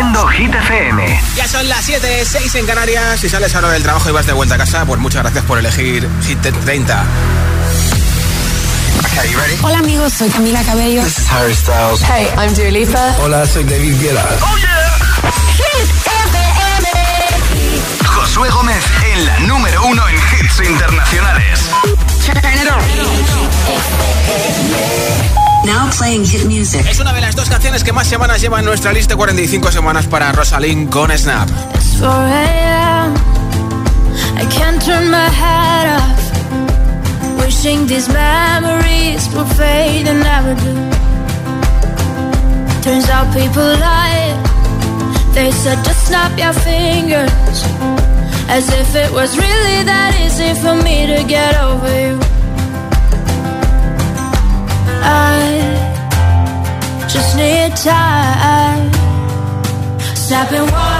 Haciendo Hit FM. Ya son las 7, 6 en Canarias. Si sales ahora del trabajo y vas de vuelta a casa, pues muchas gracias por elegir Hit 30. Okay? Hola amigos, soy Camila Cabello. This is Harry Styles. Hey, I'm Dua Lipa. Hola, soy David Guetta. Oh yeah. Hit FM. Josué Gómez en la número uno en hits internacionales. Now playing hit music. Es una de las dos canciones que más semanas lleva en nuestra lista 45 semanas para Rosalind con Snap. I can't turn my head off. Wishing these memories will fade and never do. Turns out people lie. They said just snap your fingers. As if it was really that easy for me to get over you. I just need time. Snapping one, two,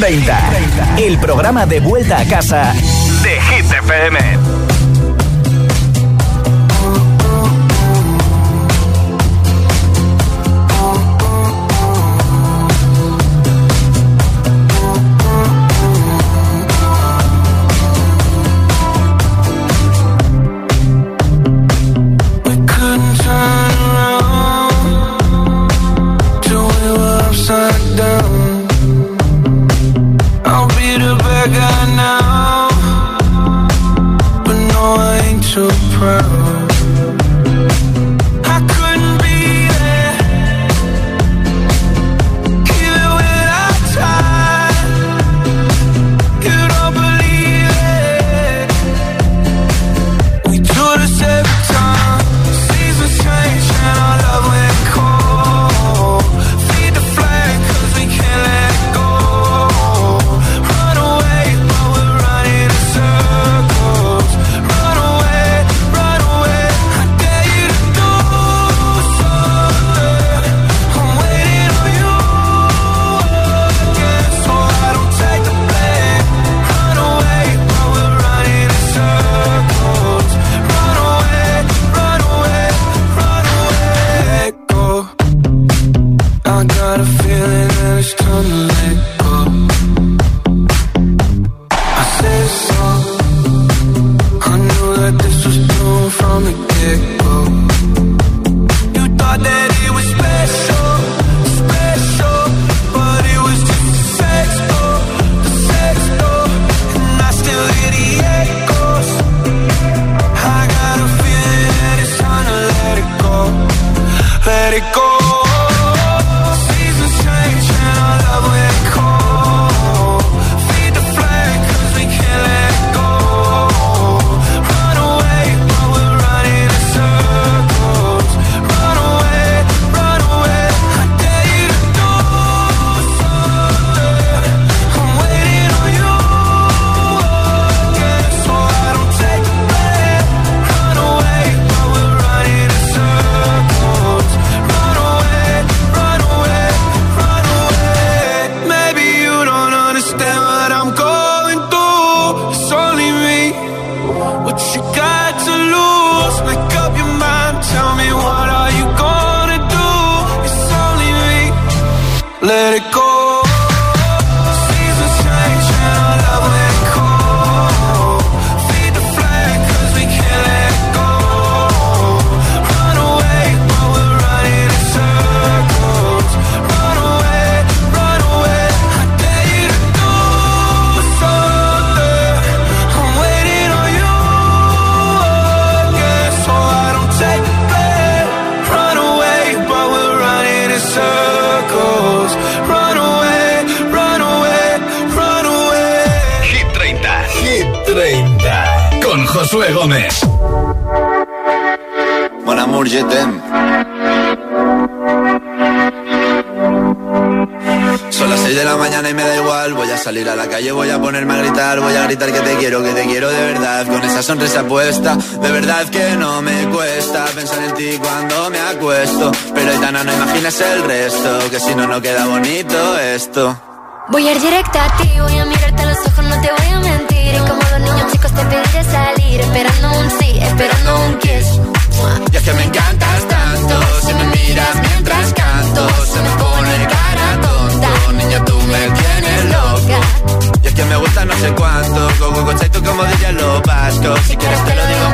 Hit 30, el programa de vuelta a casa de Hit FM. El resto, que si no, no queda bonito esto. Voy a ir directa a ti, voy a mirarte a los ojos, no te voy a mentir. Y como dos niños chicos te pediré salir, esperando un sí, esperando un kiss. Y es que me encantas tanto, si me miras mientras canto, se me pone cara tonta. Niña, tú me tienes loca. Y es que me gusta no sé cuánto, go go go tú como dirían los vascos. Si quieres te lo digo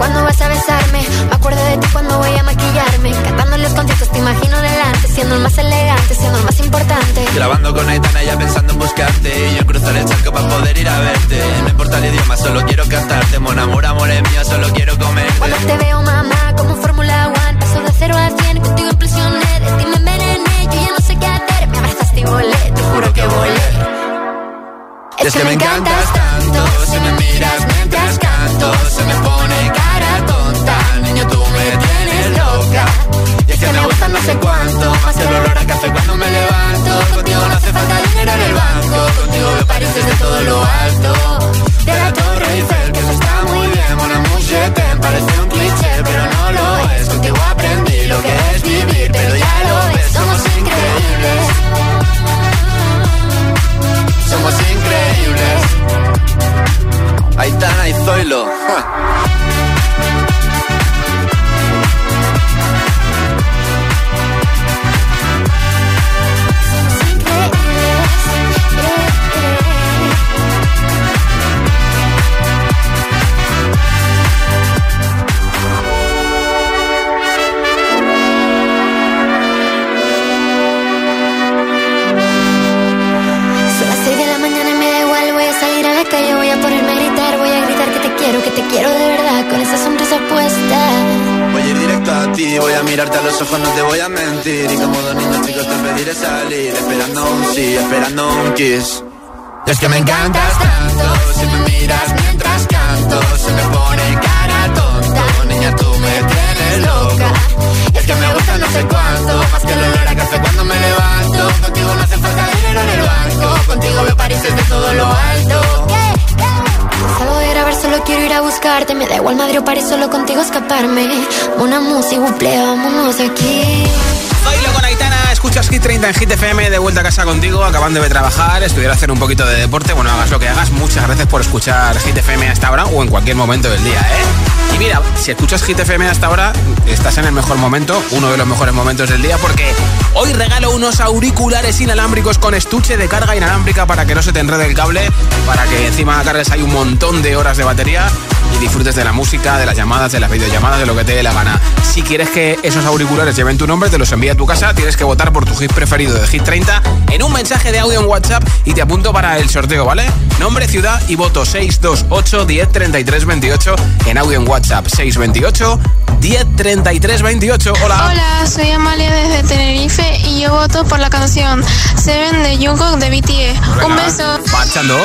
cuando vas a besarme. Me acuerdo de ti cuando voy a maquillarme. Cantando los conciertos te imagino delante, siendo el más elegante, siendo el más importante. Grabando con Aitana ya pensando en buscarte Y yo cruzar el charco para poder ir a verte No importa el idioma, solo quiero cantarte Mon amor, amor es mío, solo quiero comerte Cuando te veo, mamá, como Fórmula One, paso de cero a cien, contigo impresioné, de ti me envenené, yo ya no sé qué hacer, me abrazaste y volé, te juro que volé. Es que me encantas tanto Si me miras mientras canto Se me pone que me gusta no sé cuánto. Más el olor a café cuando me levanto. Contigo no hace falta dinero en el banco. Contigo me pareces de todo lo alto. De la Torre Eiffel, que eso está muy bien. Mon amour, je t'aime, parece un cliché Pero no lo es, contigo aprendí lo que es vivir Pero ya lo ves, somos increíbles. Somos increíbles. Aitana y Zoilo. ja. mirarte a los ojos, no te voy a mentir. Y como dos niños chicos te pediré salir, esperando un sí, esperando un kiss. Es que me encantas tanto, si me miras mientras canto, me da igual Madrid o París, solo contigo escaparme. Una música, vámonos aquí. Zoilo con Aitana, escuchas Hit 30 en Hit FM, de vuelta a casa contigo, acabando de trabajar, estudiar hacer un poquito de deporte, bueno, hagas lo que hagas, muchas gracias por escuchar Hit FM hasta ahora o en cualquier momento del día, ¿eh? Y mira, si escuchas Hit FM hasta ahora, estás en el mejor momento, uno de los mejores momentos del día, porque hoy regalo unos auriculares inalámbricos con estuche de carga inalámbrica para que no se te enrede el cable, para que encima cargues hay un montón de horas de batería y disfrutes de la música, de las llamadas, de las videollamadas, de lo que te dé la gana. Si quieres que esos auriculares lleven tu nombre, te los envía a tu casa, tienes que votar por tu hit preferido de Hit 30 en un mensaje de audio en WhatsApp y te apunto para el sorteo, ¿vale? Nombre, ciudad y voto 628 10 33 28 en audio en WhatsApp 628 10 33 28. Hola. Hola, soy Amalia desde Tenerife y yo voto por la canción Seven de Jungkook de BTS. Un beso. Marchando.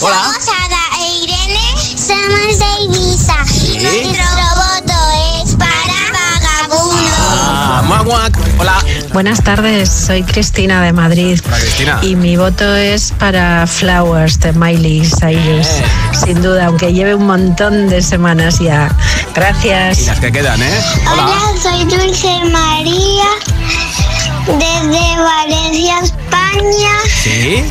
Hola. Somos Ada e Irene, somos de Ibiza. Nuestro voto es para vagabundo. Ah, Maguac. Hola. Buenas tardes, soy Cristina de Madrid Hola, Cristina. y mi voto es para Flowers de Miley Cyrus. Eh. Sin duda, aunque lleve un montón de semanas ya. Y Gracias. las que quedan, ¿eh? Hola, soy Dulce María desde Valencia, España. Sí.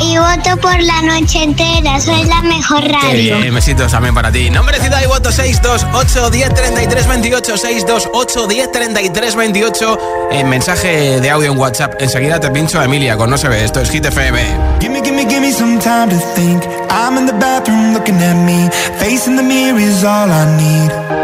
Y voto por la noche entera. Soy la mejor Qué radio. bien, besitos también para ti. Nombre, ciudad y voto 628 10 33 28 628 10 33 28 en mensaje de audio en WhatsApp. Enseguida te pincho a Emilia con No se ve. Esto es Hit FM. Gimme, gimme, gimme some time to think. I'm in the bathroom looking at me. Facing the mirror is all I need.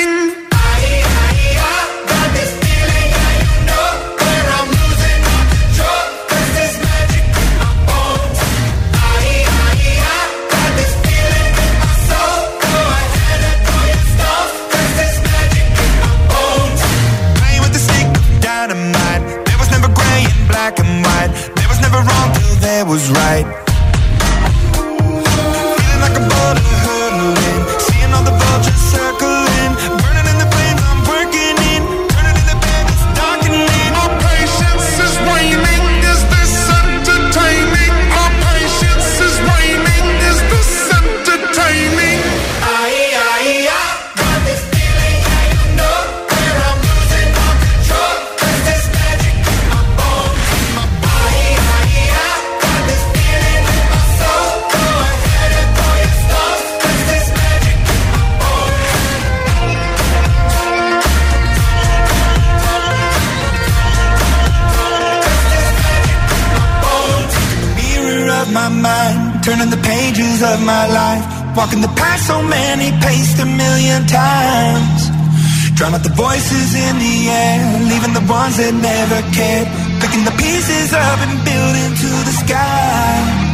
Walking the path so many paced a million times. Drown out the voices in the air, leaving the ones that never cared, picking the pieces up and building to the sky.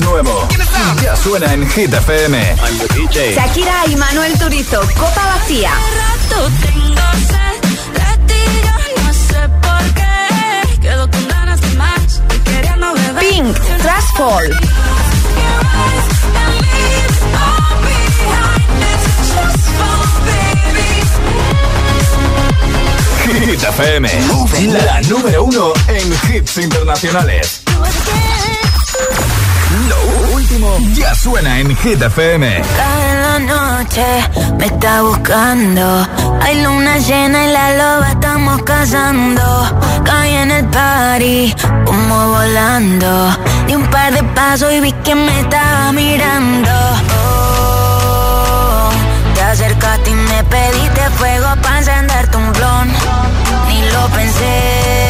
nuevo. Ya suena en Hit FM. Shakira y Manuel Turizo, Copa Vacía. Pink, Trash Fall. Hit FM, la número uno en hits internacionales ya suena en Hit FM. Cada noche me está buscando. Hay luna llena y la loba estamos cazando. Caí en el party, como volando. Di un par de pasos y vi que me estaba mirando. Oh, te acercaste y me pediste fuego para encenderte un blon. Ni lo pensé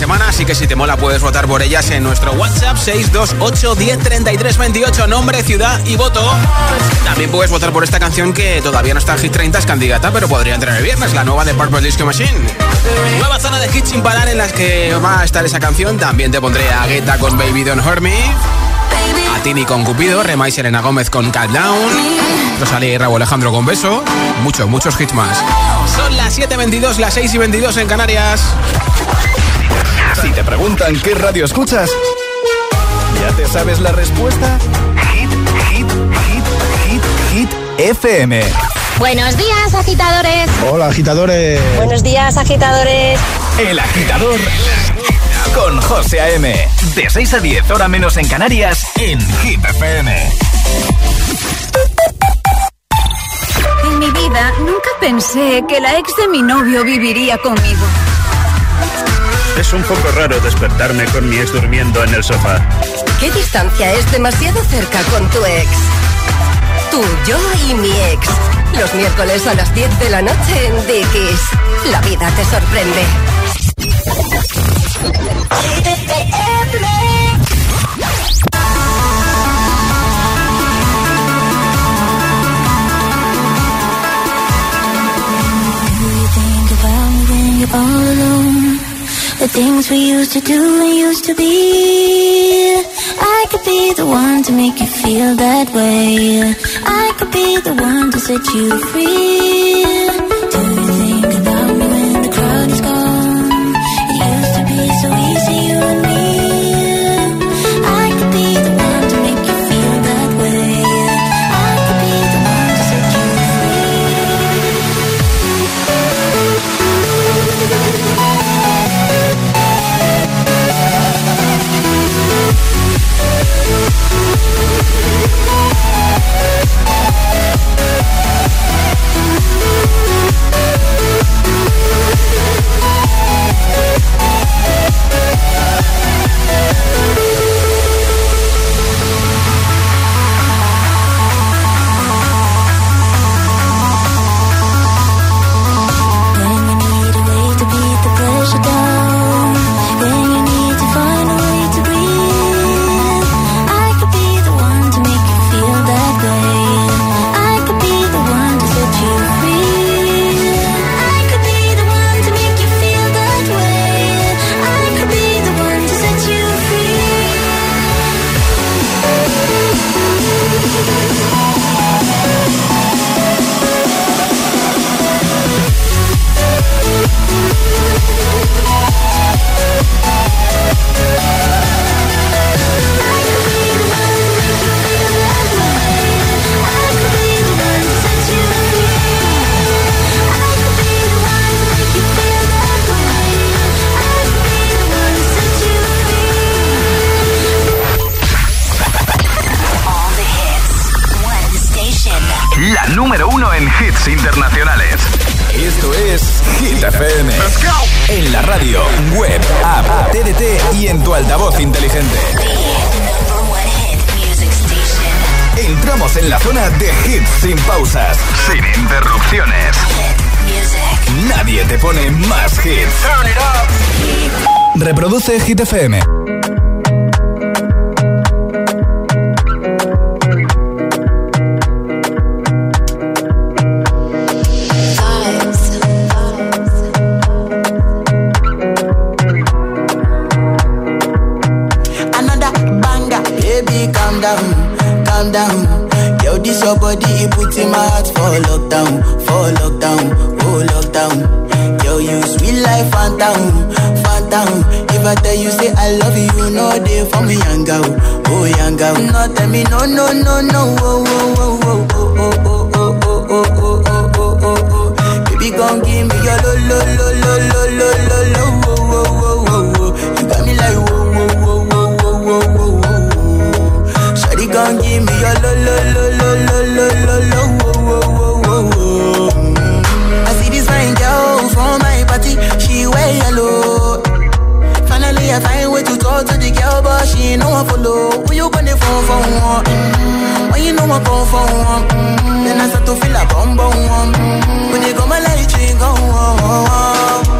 semana, así que si te mola puedes votar por ellas en nuestro WhatsApp 628 10 28, nombre, ciudad y voto. También puedes votar por esta canción que todavía no está en Hit 30, es candidata, pero podría entrar el viernes, la nueva de Purple Disco Machine. Nueva zona de hits sin parar en las que va a estar esa canción. También te pondré a Guetta con Baby Don't Hurt Me. A Tini con Cupido, Rema y Selena Gómez con Cat Down, Rosalía y Raúl Alejandro con Beso, muchos, muchos hits más. Son las 7.22, las 6 y 22 en Canarias. Si te preguntan qué radio escuchas, ¿ya te sabes la respuesta? Hit, hit, hit, hit, hit, FM. Buenos días, agitadores. Hola, agitadores. Buenos días, agitadores. El agitador con José A.M. De 6 a 10, hora menos en Canarias, en Hit FM. En mi vida nunca pensé que la ex de mi novio viviría conmigo. Es un poco raro despertarme con mi ex durmiendo en el sofá. ¿Qué distancia es demasiado cerca con tu ex? Tú, yo y mi ex. Los miércoles a las 10 de la noche en Dickies. La vida te sorprende. think about me when you're all alone. The things we used to do and used to be. I could be the one to make you feel that way. I could be the one to set you free. En tu altavoz inteligente. Entramos en la zona de hits sin pausas, sin interrupciones. Nadie te pone más hits. Reproduce Hit FM. Your body, it puts in my heart for lockdown, for lockdown, oh lockdown. Yo, you sweet life, phantom, phantom. If I tell you say I love you, know they for me, young oh young girl. No, tell me no, no, no, no, oh, oh, oh, oh, oh, oh, oh, oh, oh, oh, oh, oh, oh, oh, oh. Baby, gon' give me your lo, lo, lo, lo, lo, lo, lo, lo, gon' give me your lo, lo, lo, lo, lo, lo, lo, lo. I see this fine girl from my party, she wear yellow. Finally, I find way to talk to the girl, but she ain't no one follow. Who you gonna phone for one? Mm. When you know I come for one, mm. then I start to feel a bum bum one. Mm. When they go my light, you go. Oh, oh, oh.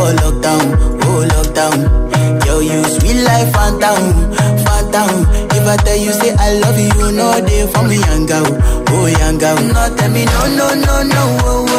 for lockdown, oh lockdown. Yo, you sweet life, phantom, phantom. If I tell you say I love you, know they for me, young girl, oh young girl. No, tell me no, no, no, no, oh, oh, oh,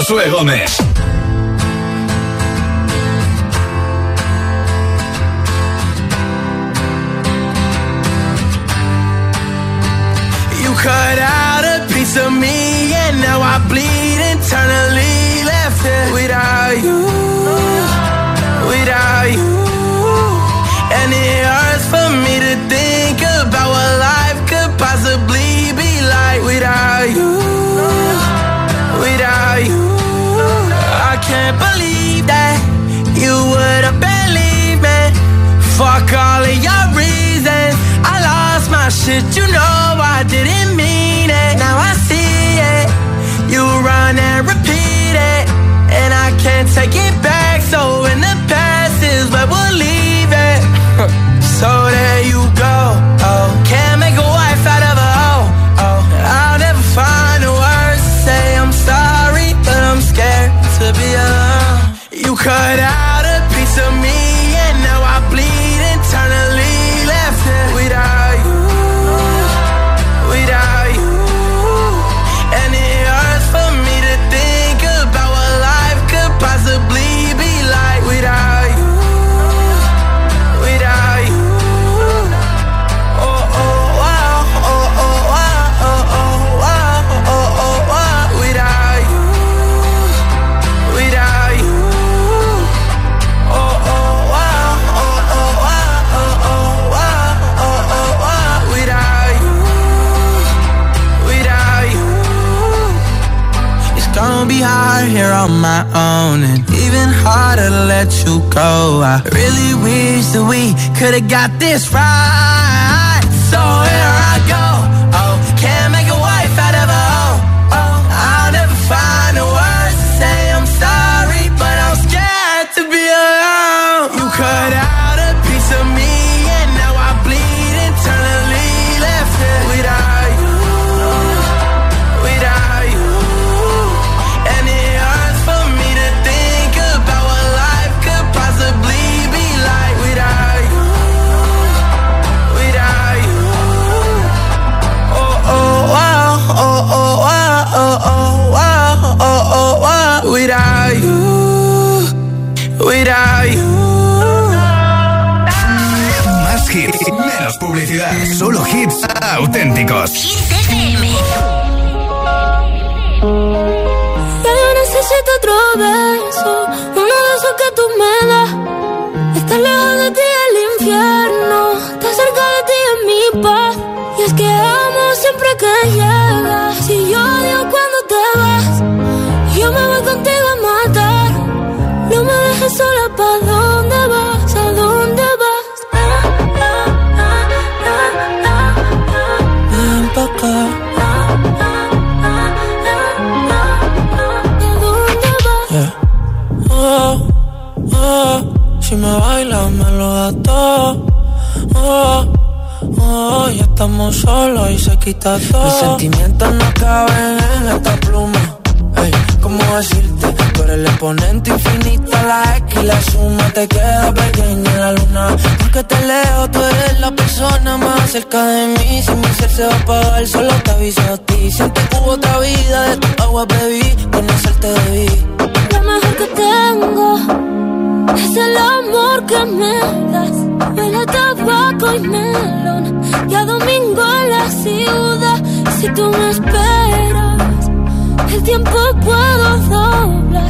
Josué Gómez. You cut out a piece of me and now I bleed internally left it without you, Fuck all of your reasons. I lost my shit, you know I didn't mean it. Now I see it. You run and repeat it. And I can't take it back. So own and even harder to let you go. I really wish that we could've got this right. So here quita todo. Mis sentimientos no caben en esta pluma. Ey, ¿cómo decirte? Tú eres el exponente infinito, la X y la suma te queda pequeña en la luna. Porque te leo, tú eres la persona más cerca de mí. Si mi ser se va a apagar, solo te aviso a ti. Siento que hubo otra vida, de tu agua bebí, conocerte debí. Lo mejor que tengo Es el amor que me das. Huele tabaco y melón. Ya domingo en la ciudad. Si tú me esperas, el tiempo puedo doblar.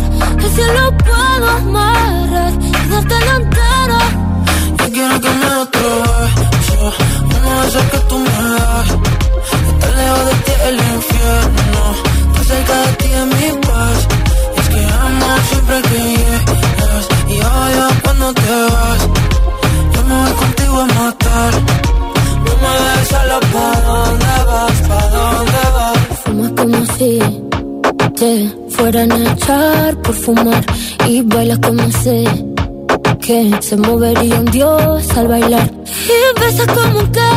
Se movería un dios al bailar. Y besas como que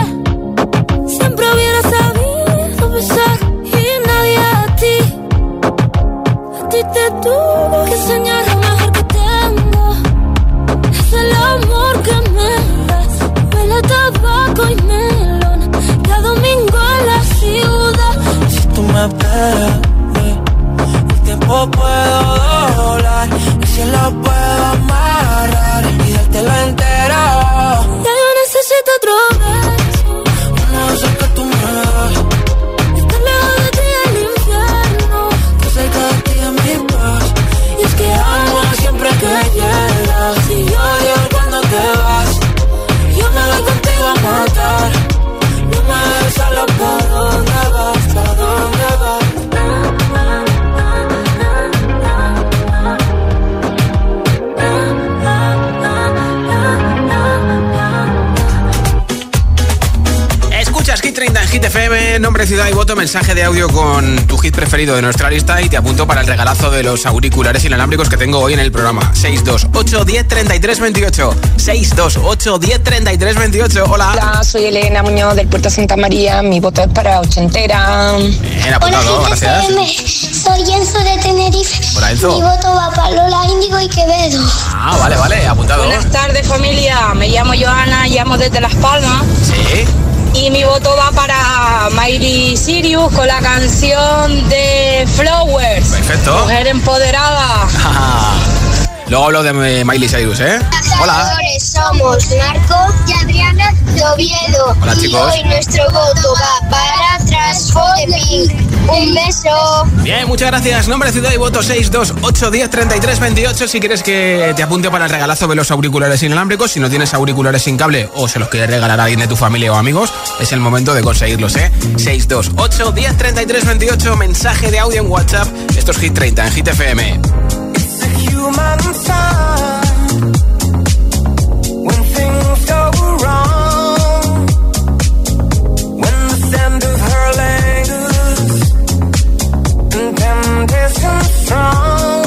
siempre hubiera sabido besar. Y nadie a ti. A ti te tuvo que enseñar lo mejor que tengo. Es el amor que me das. Huele tabaco y melón. Cada domingo en la ciudad. Si tú me esperas, el tiempo puedo doblar. Y si lo puedo amarrar y dártelo entero. ya yo necesito otro nombre, ciudad y voto, mensaje de audio con tu hit preferido de nuestra lista y te apunto para el regalazo de los auriculares inalámbricos que tengo hoy en el programa. 628 10 33 28. 628 10 33 28. Hola. Hola, soy Elena Muñoz del Puerto Santa María. Mi voto es para ochentera. Bien, apuntado, Hola, gracias. FM. Soy Enzo de Tenerife. Hola, Enzo. Mi voto va para Lola Índigo y Quevedo. Ah, vale, vale, apuntado. Buenas tardes, familia. Me llamo Joana, llamo desde Las Palmas. Sí. Y mi voto va para Miley Sirius con la canción de Flowers. Perfecto. Mujer empoderada. Luego hablo de eh, Miley Cyrus, ¿eh? Hola. Somos Marco y Adriana de Oviedo. Hola, chicos. Y hoy nuestro voto va para Transforming. Un beso. Bien, muchas gracias. Nombre, ciudad y voto 628 10 33 28. Si quieres que te apunte para el regalazo de los auriculares inalámbricos, si no tienes auriculares sin cable o se los quieres regalar a alguien de tu familia o amigos, es el momento de conseguirlos, ¿eh? 628 10 33 28. Mensaje de audio en WhatsApp. Esto es Hit 30 en Hit FM. sign when dancing strong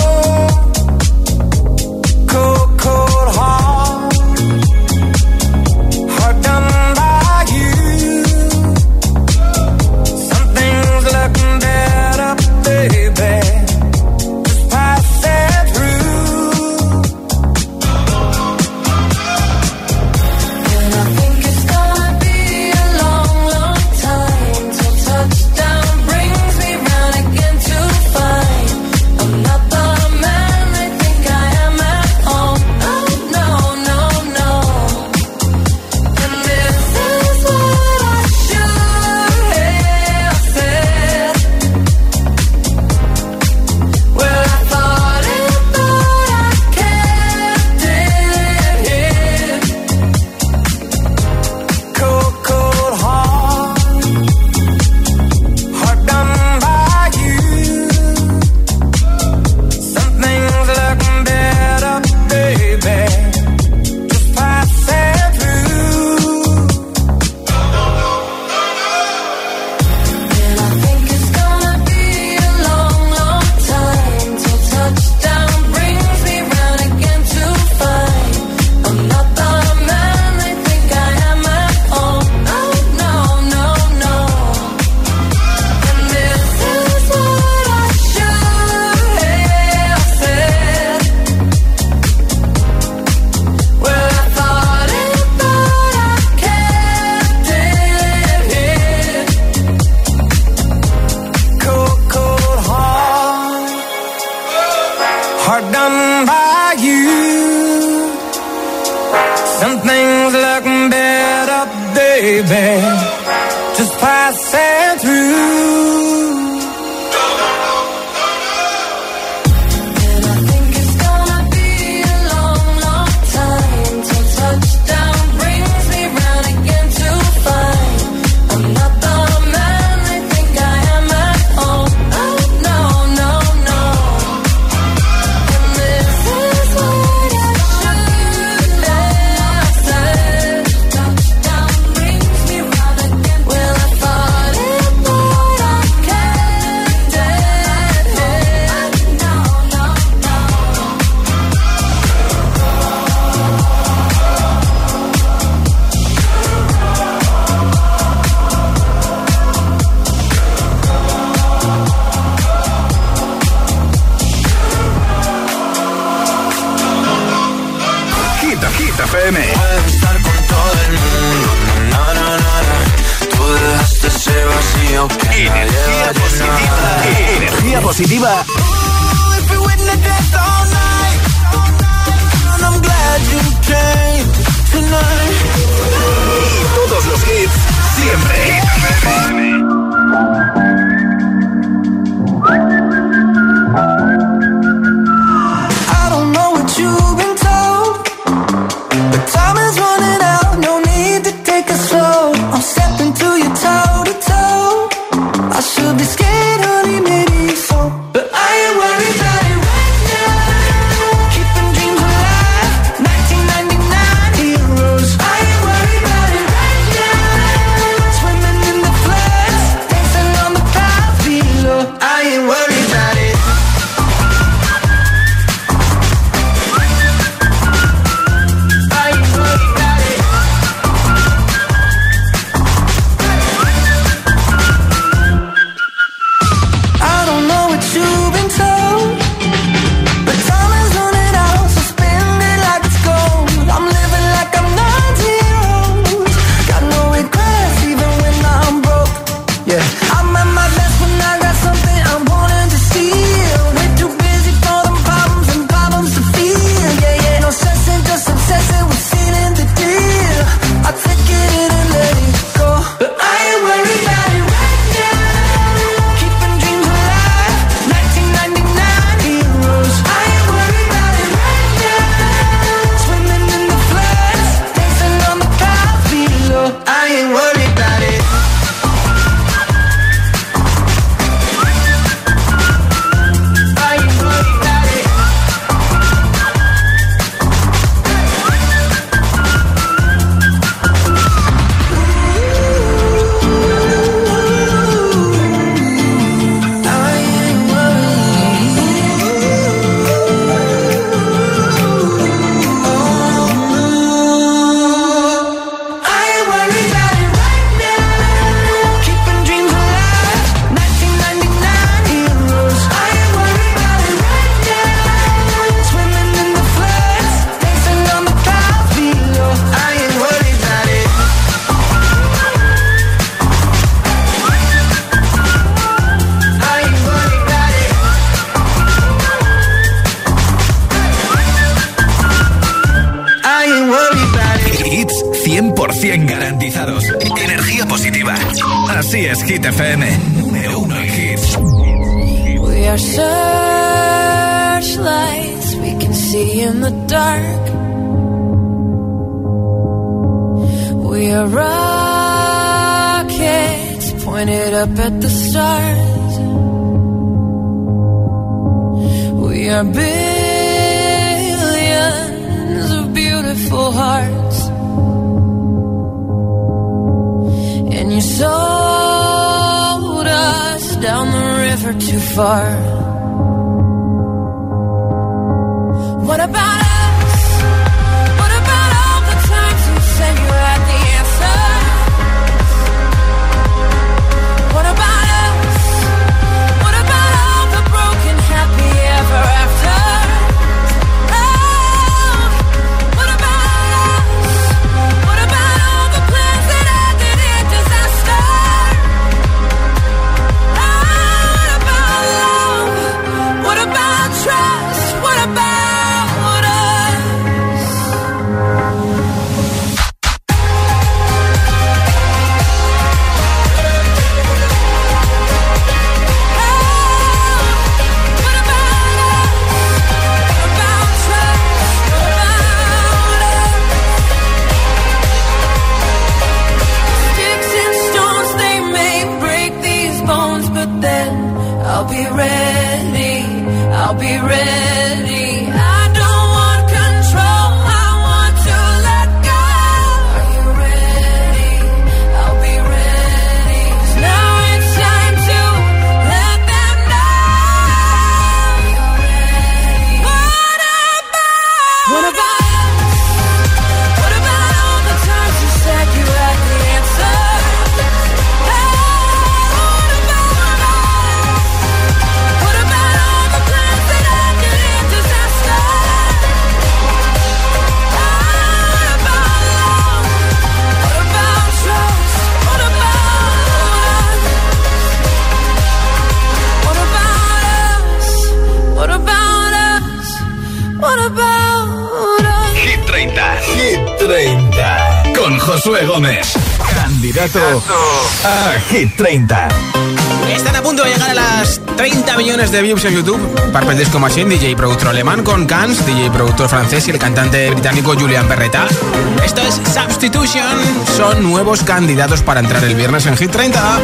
positiva. Hit 30. Están a punto de llegar a las 30 millones de views en YouTube. Purple Disco Machine, DJ productor alemán con Kans, DJ productor francés y el cantante británico Julian Perretta. Esto es Substitution. Son nuevos candidatos para entrar el viernes en Hit 30.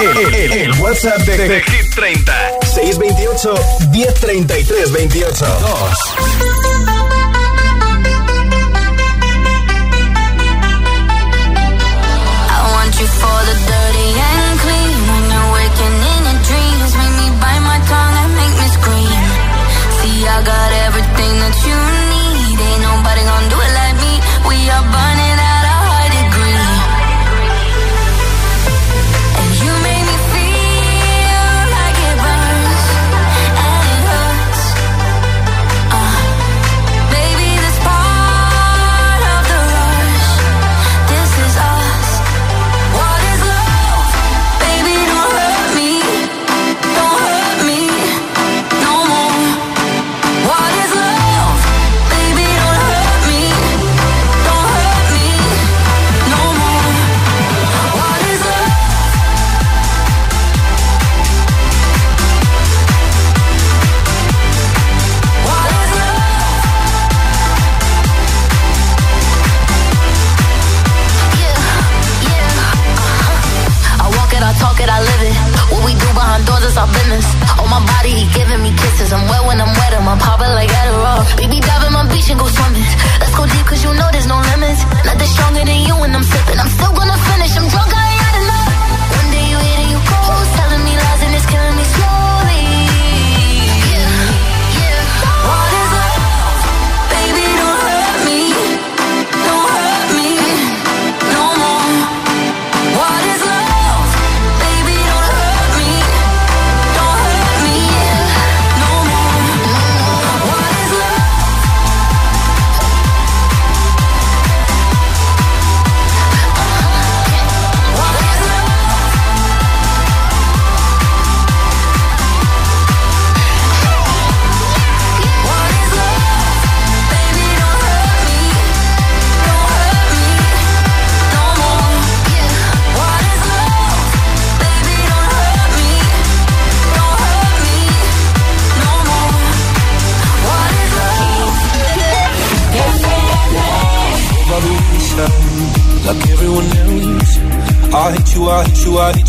El, WhatsApp de, de, de, Hit 30. 628 1033 28. 2.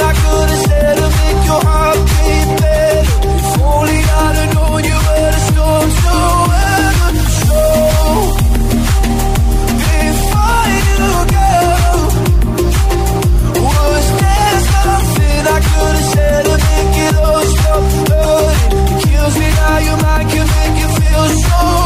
I could said to make your heart? If only I'd have known you were the storm before you go, was there I could have said to make me your mind can make you feel so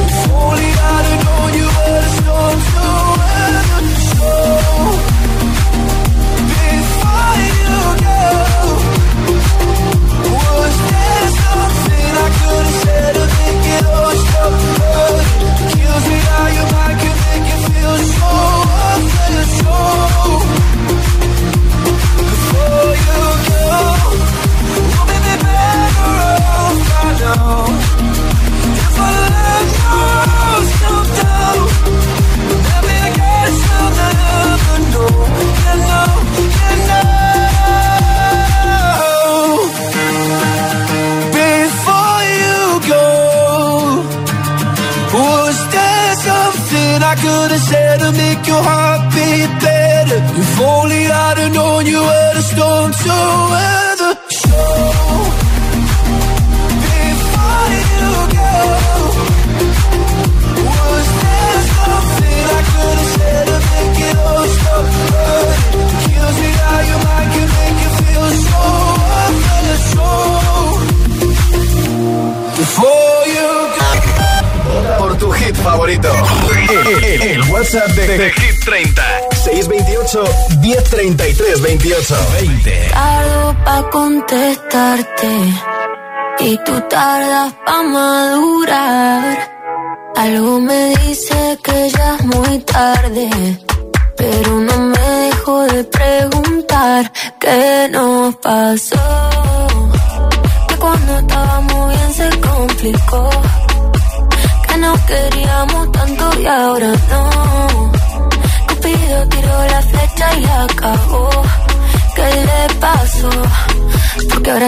If only I'd have you were storm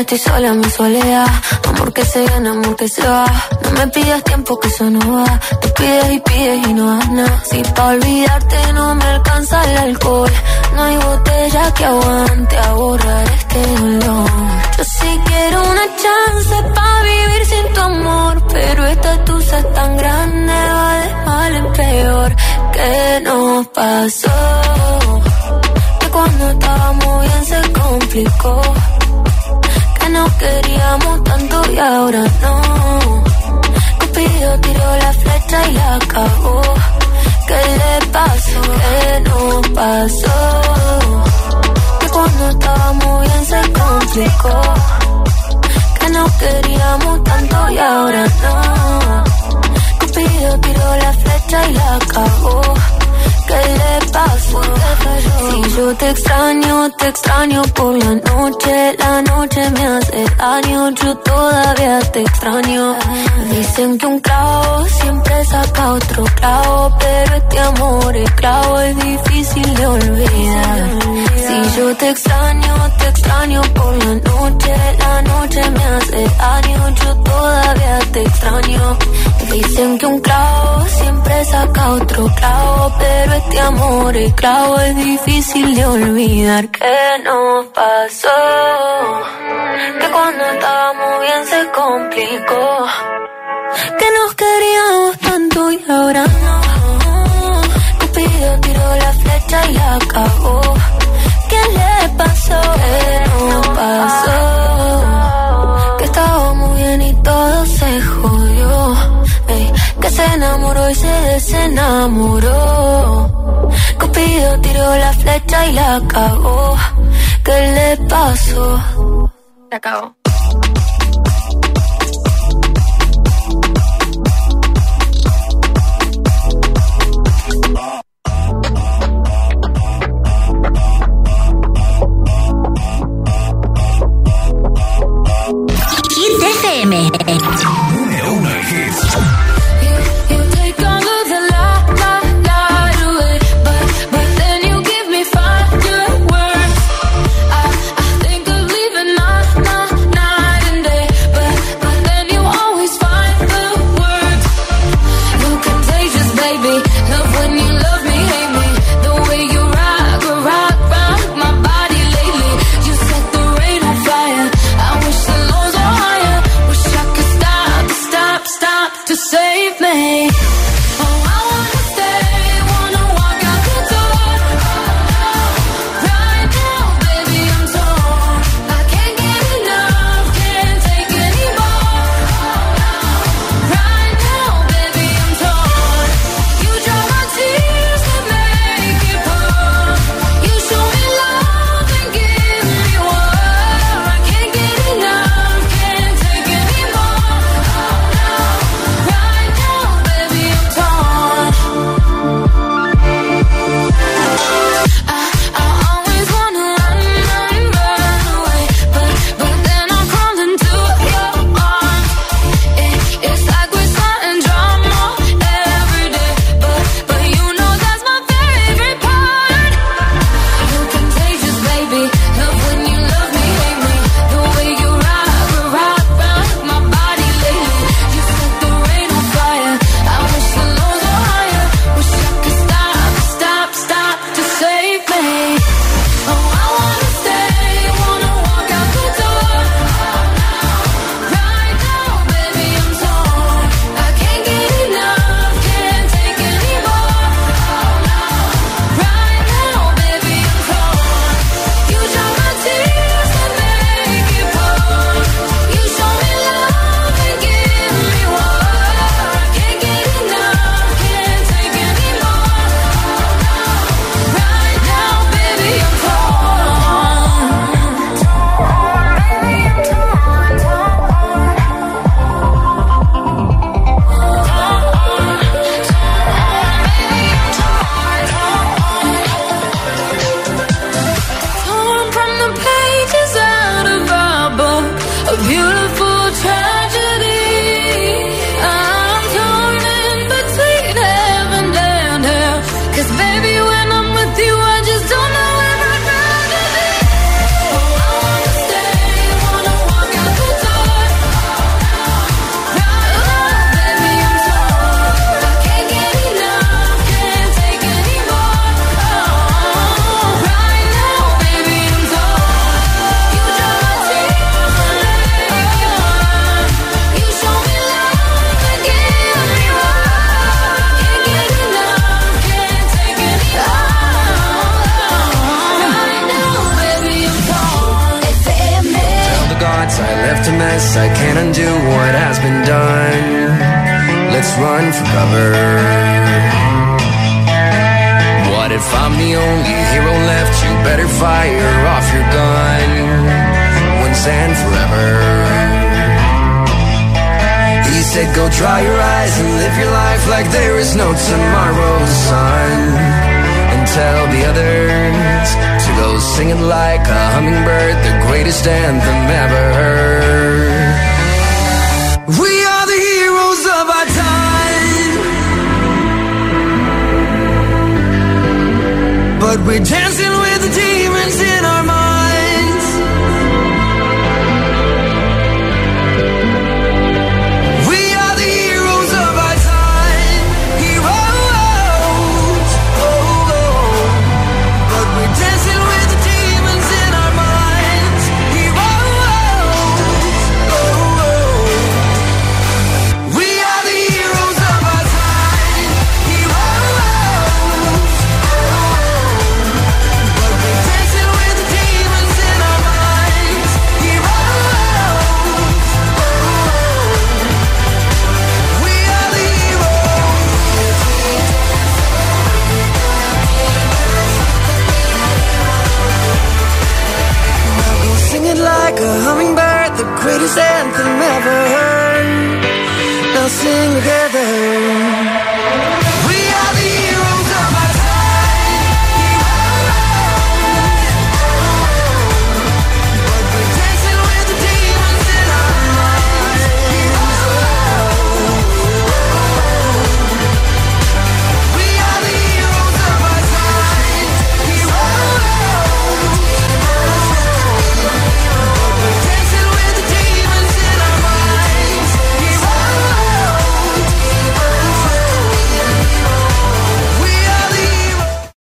Estoy sola en mi soledad. Amor que se gana, amor que se va. No me pidas tiempo que eso no va. Te pides y pides y no das nada. Si pa' olvidarte no me alcanza el alcohol. No hay botella que aguante a borrar este dolor. Yo sí quiero una chance pa' vivir sin tu amor. Pero esta tusa es tan grande, va de mal en peor. ¿Qué nos pasó? Que cuando estábamos bien se complicó. Que no queríamos tanto y ahora no. Cupido tiró la flecha y la acabó. ¿Qué le pasó? ¿Qué nos pasó? Que cuando estábamos bien se complicó. Que no queríamos tanto y ahora no. Cupido tiró la flecha y la acabó. Si yo te extraño, te extraño por la noche. La noche me hace daño, yo todavía te extraño. Dicen que un clavo siempre saca otro clavo. Pero este amor, el clavo es difícil de olvidar. Si yo te extraño, te extraño por la noche. La noche me hace daño, yo todavía te extraño. Dicen que un clavo siempre saca otro clavo. Pero este amor es clavo, es difícil de olvidar que nos pasó. Que cuando estábamos bien se complicó. Que nos queríamos tanto y ahora no. Cupido tiró la flecha y acabó. ¿Qué le pasó? ¿Qué nos pasó? se enamoró y se desenamoró. Cupido tiró la flecha y la cagó. ¿Qué le pasó? La cagó. said go dry your eyes and live your life like there is no tomorrow, sun. And tell the others to go singing like a hummingbird, the greatest anthem ever heard. We are the heroes of our time, but we're dancing. Anthem ever heard. Now sing together.